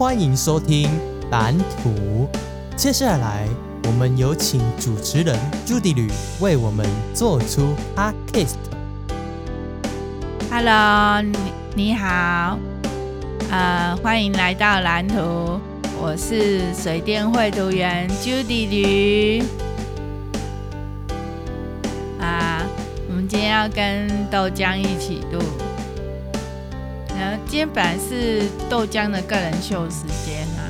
欢迎收听蓝图。接下来，我们有请主持人朱迪吕为我们做出 Podcast。Hello，你你好，呃，欢迎来到蓝图，我是水电绘图员朱迪吕。啊，我们今天要跟豆浆一起录。今天本来是豆浆的个人秀时间啊，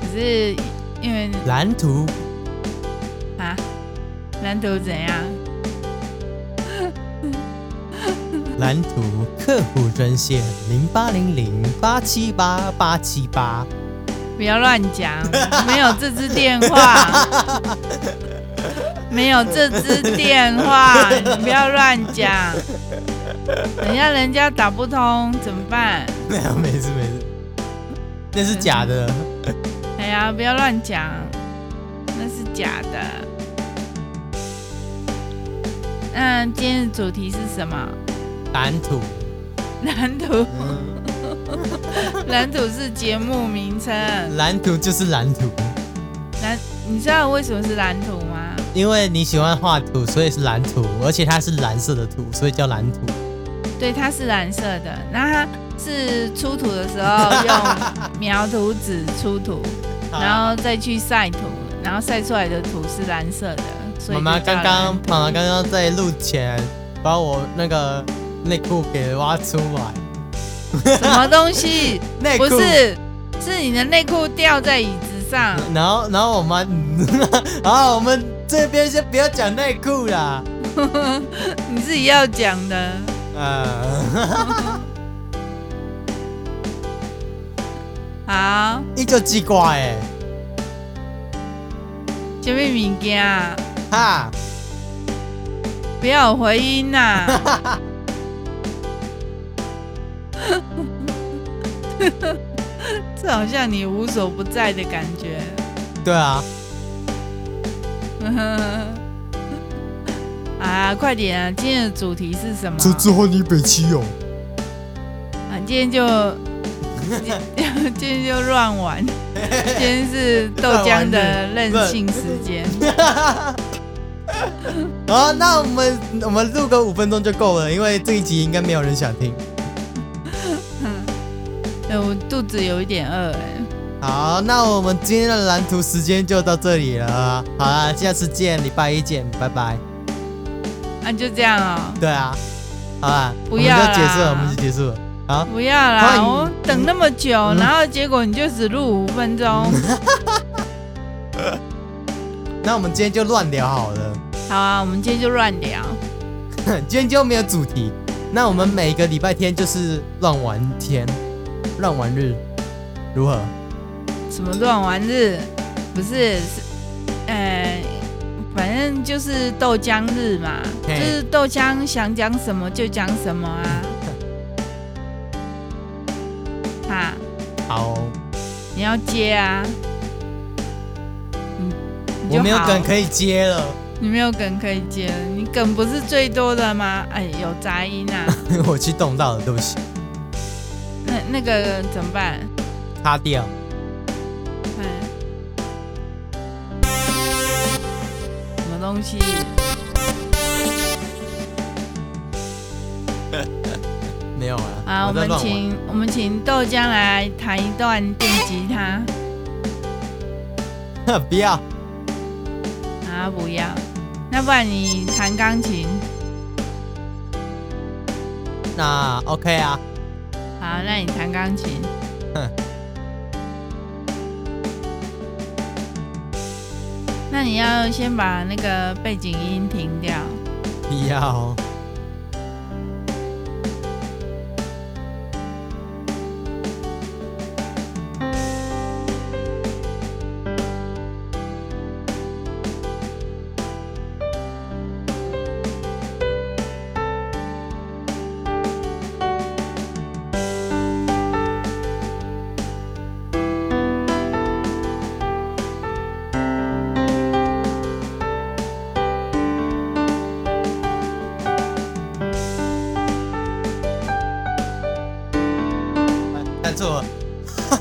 可是因为蓝图。啊，蓝图怎样？蓝图客户专线零八零零八七八八七八，不要乱讲，没有这支电话，没有这支电话，你不要乱讲。等下人家打不通怎么办？没有，没事没事，那是假的。哎呀，不要乱讲，那是假的。那今天的主题是什么？蓝图。蓝图。蓝图是节目名称。蓝图就是蓝图。蓝，你知道为什么是蓝图吗？因为你喜欢画图，所以是蓝图，而且它是蓝色的图，所以叫蓝图。对，它是蓝色的。那它是出土的时候 用描图纸出土，然后再去晒图，然后晒出来的图是蓝色的。所以妈妈刚刚，妈妈刚刚在录前把我那个内裤给挖出来。什么东西？内裤不是，是你的内裤掉在椅子上。然后，然后我妈，然后，我们这边先不要讲内裤啦。你自己要讲的。呃，好，你就奇怪哎，什么物件？哈，不要有回音呐、啊！这好像你无所不在的感觉。对啊。啊，快点啊！今天的主题是什么？这之后你北七哦。啊，今天就 今天就乱玩。今天是豆浆的任性时间。好，那我们我们录个五分钟就够了，因为这一集应该没有人想听。哎，我肚子有一点饿哎。好，那我们今天的蓝图时间就到这里了。好啦，下次见，礼拜一见，拜拜。那、啊、就这样哦。对啊，好吧，不要了，就结束了，我们就结束了。好，不要啦，我等那么久，嗯、然后结果你就只录五分钟。那我们今天就乱聊好了。好啊，我们今天就乱聊。今天就没有主题。那我们每个礼拜天就是乱玩天，乱玩日，如何？什么乱玩日？不是，是，呃。反正就是豆浆日嘛，就是豆浆想讲什么就讲什么啊。哈，好，你要接啊。我没有梗可以接了。你没有梗可以接了，你梗不是最多的吗？哎，有杂音啊。我去动到了，对不起。那那个怎么办？擦掉。东西 没有啊。好，我们请我们请豆浆来弹一段电吉他。不要。啊，不要。那不然你弹钢琴。那 OK 啊。好，那你弹钢琴。那你要先把那个背景音停掉。要。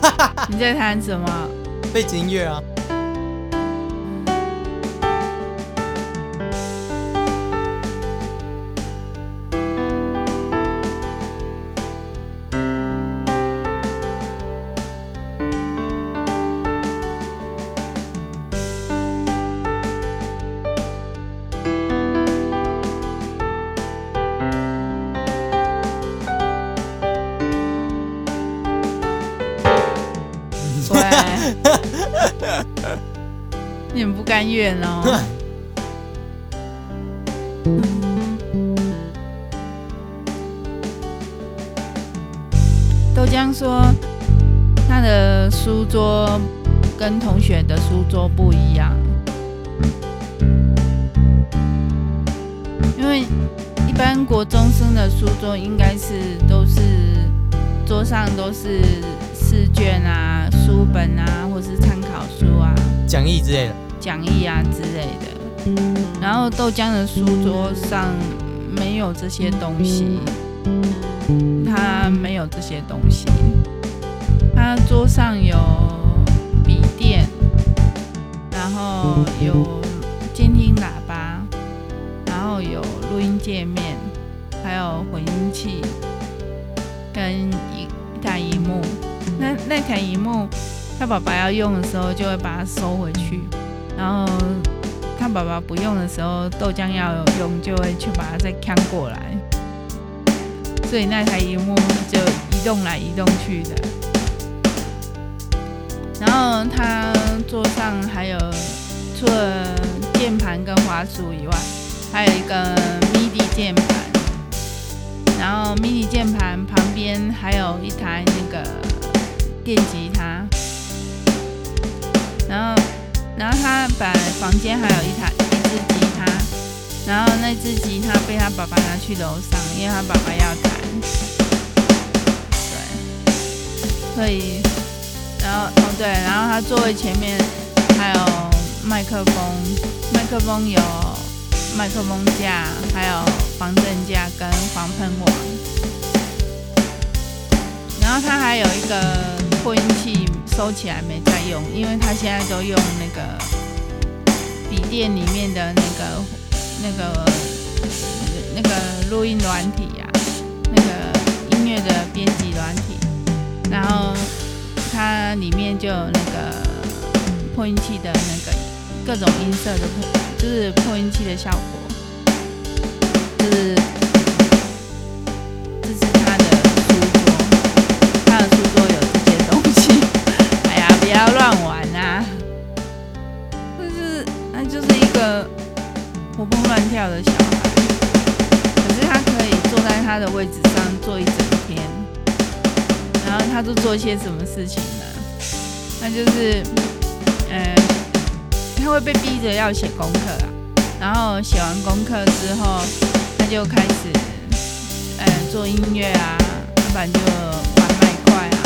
你在弹什么？背景音乐啊。不甘愿哦。豆浆说，他的书桌跟同学的书桌不一样，因为一般国中生的书桌应该是都是桌上都是试卷啊、书本啊，或是参考书啊、讲义之类的。讲义啊之类的，然后豆浆的书桌上没有这些东西，他没有这些东西，他桌上有笔电，然后有监听喇叭，然后有录音界面，还有混音器，跟一一台荧幕。那那台荧幕，他爸爸要用的时候，就会把它收回去。然后他爸爸不用的时候，豆浆要用就会去把它再扛过来，所以那台荧幕就移动来移动去的。然后他桌上还有除了键盘跟滑鼠以外，还有一个 MIDI 键盘，然后 MIDI 键盘旁边还有一台那个电吉他，然后。然后他把房间还有一台一只吉他，然后那只吉他被他爸爸拿去楼上，因为他爸爸要弹。对，所以，然后哦对，然后他座位前面还有麦克风，麦克风有麦克风架，还有防震架跟防喷网。然后他还有一个扩音器。收起来没再用，因为他现在都用那个笔电里面的那个那个那个录音软体呀、那个音乐的编辑软体，然后它里面就有那个扩音器的那个各种音色的，就是扩音器的效果，就是。跳的小孩，可是他可以坐在他的位置上坐一整天，然后他都做些什么事情呢？那就是，呃，他会被逼着要写功课啊，然后写完功课之后，他就开始，呃，做音乐啊，要不然就玩麦块啊，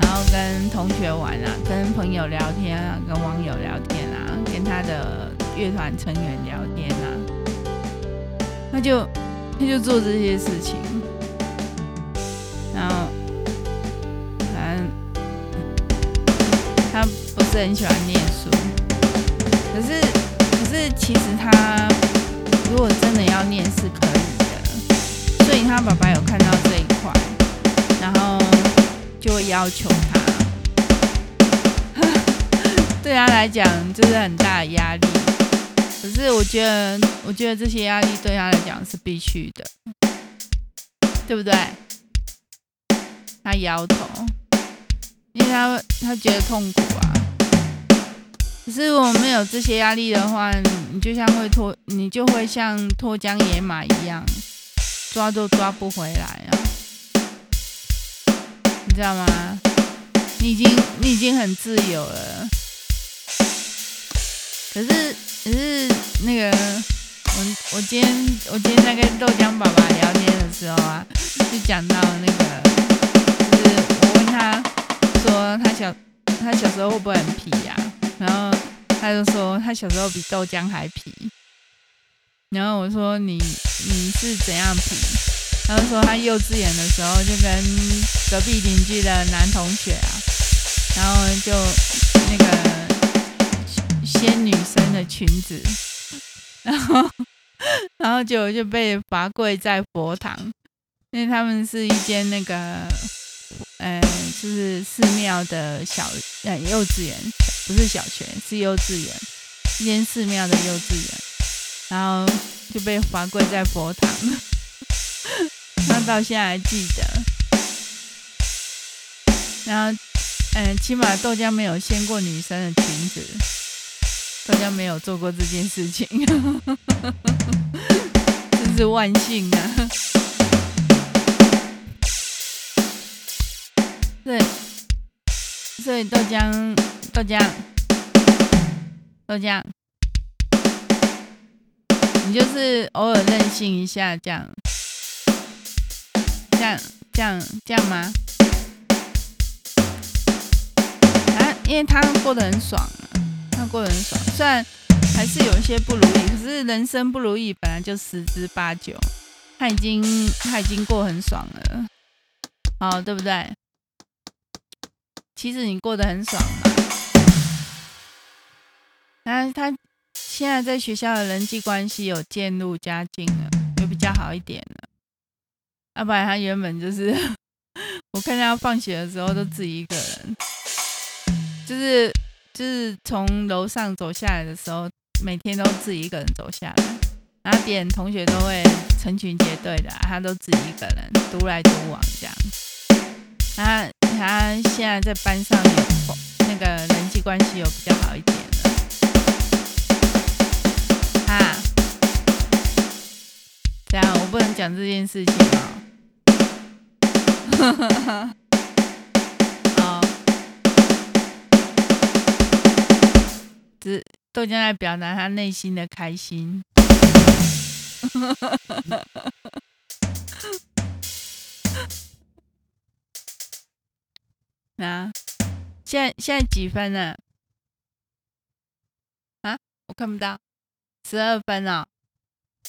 然后跟同学玩啊，跟朋友聊天啊，跟网友聊天啊，跟他的。乐团成员聊天啊，他就他就做这些事情，然后反正他不是很喜欢念书，可是可是其实他如果真的要念是可以的，所以他爸爸有看到这一块，然后就会要求他，对他来讲就是很大的压力。可是我觉得，我觉得这些压力对他来讲是必须的，对不对？他摇头，因为他他觉得痛苦啊。可是如果没有这些压力的话，你就像会脱，你就会像脱缰野马一样，抓都抓不回来啊！你知道吗？你已经你已经很自由了，可是。只是那个，我我今天我今天在跟豆浆爸爸聊天的时候啊，就讲到那个，就是我问他说他小他小时候会不会很皮呀？然后他就说他小时候比豆浆还皮。然后我说你你是怎样皮？他就说他幼稚园的时候就跟隔壁邻居的男同学啊，然后就那个掀女生的裙子，然 后然后就就被罚跪在佛堂，因为他们是一间那个呃，就是寺庙的小呃幼稚园，不是小学，是幼稚园，一间寺庙的幼稚园，然后就被罚跪在佛堂。那到现在还记得，然后，嗯，起码豆浆没有掀过女生的裙子，豆浆没有做过这件事情，真是万幸啊！对，所以豆浆，豆浆，豆浆，你就是偶尔任性一下这样。这样这样这样吗？啊，因为他过得很爽，过得很爽，虽然还是有一些不如意，可是人生不如意本来就十之八九，他已经他已经过很爽了，好，对不对？其实你过得很爽嘛，他他现在在学校的人际关系有渐入佳境了，有比较好一点了。要、不然他原本就是，我看他放学的时候都自己一个人，就是就是从楼上走下来的时候，每天都自己一个人走下来，然后别人同学都会成群结队的，他都自己一个人独来独往这样。他他现在在班上有那个人际关系有比较好一点了，啊，这样我不能讲这件事情啊。只豆浆在表达他内心的开心。哈哈哈！啊，现在现在几分了？啊，我看不到，十二分了。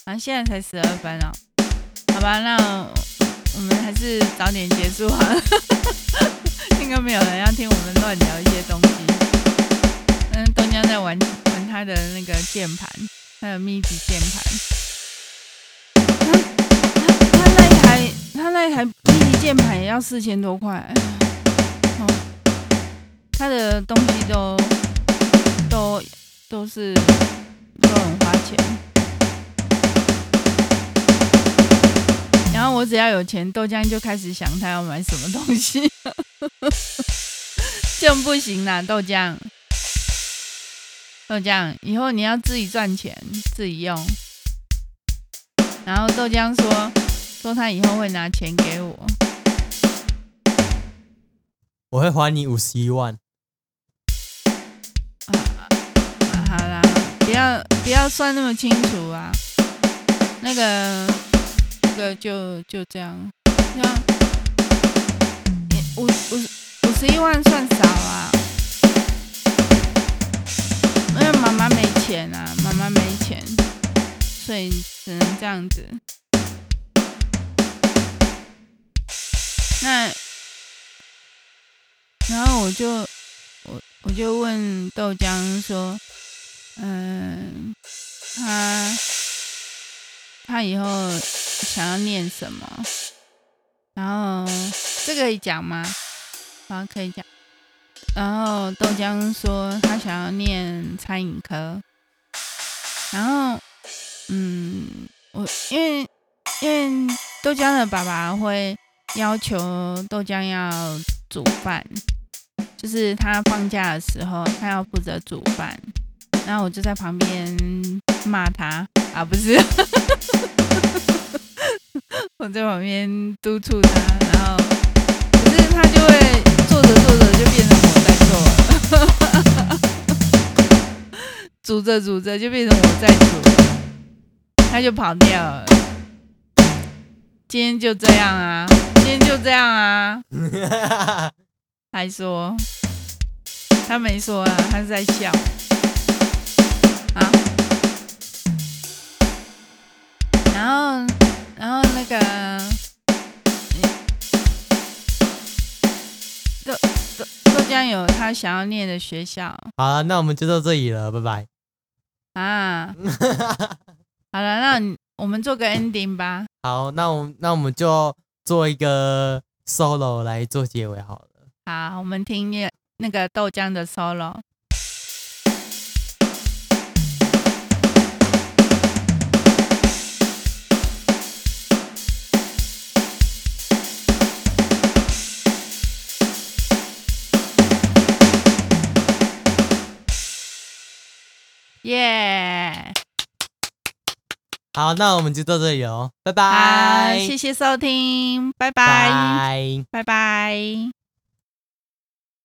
啊，现在才十二分了。好吧，那。我们还是早点结束啊，应该没有人要听我们乱聊一些东西。嗯，豆浆在玩玩他的那个键盘，他的密集键盘。他他那一台他那一台密集键盘也要四千多块。他的东西都都都是都很花钱。然后我只要有钱，豆浆就开始想他要买什么东西，这样不行啦，豆浆，豆浆，以后你要自己赚钱，自己用。然后豆浆说，说他以后会拿钱给我，我会还你五十一万。啊，好啦，不要不要算那么清楚啊，那个。那个就就这样，那五五五十一万算少啊，因为妈妈没钱啊，妈妈没钱，所以只能这样子。那然后我就我我就问豆浆说，嗯，他他以后。想要念什么？然后这个可以讲吗？好，可以讲。然后豆浆说他想要念餐饮科。然后，嗯，我因为因为豆浆的爸爸会要求豆浆要煮饭，就是他放假的时候他要负责煮饭。然后我就在旁边骂他啊，不是。我在旁边督促他，然后可是他就会做着做着就变成我在做了，煮着煮着就变成我在煮，他就跑掉了。今天就这样啊，今天就这样啊，还说他没说啊，他是在笑。啊，然后。然后那个有他想要念的学校。好了，那我们就到这里了，拜拜。啊，好了，那我们做个 ending 吧。好，那我那我们就做一个 solo 来做结尾好了。好，我们听那那个豆浆的 solo。耶！好，那我们就到这里哦，拜拜。谢谢收听，拜拜，拜拜。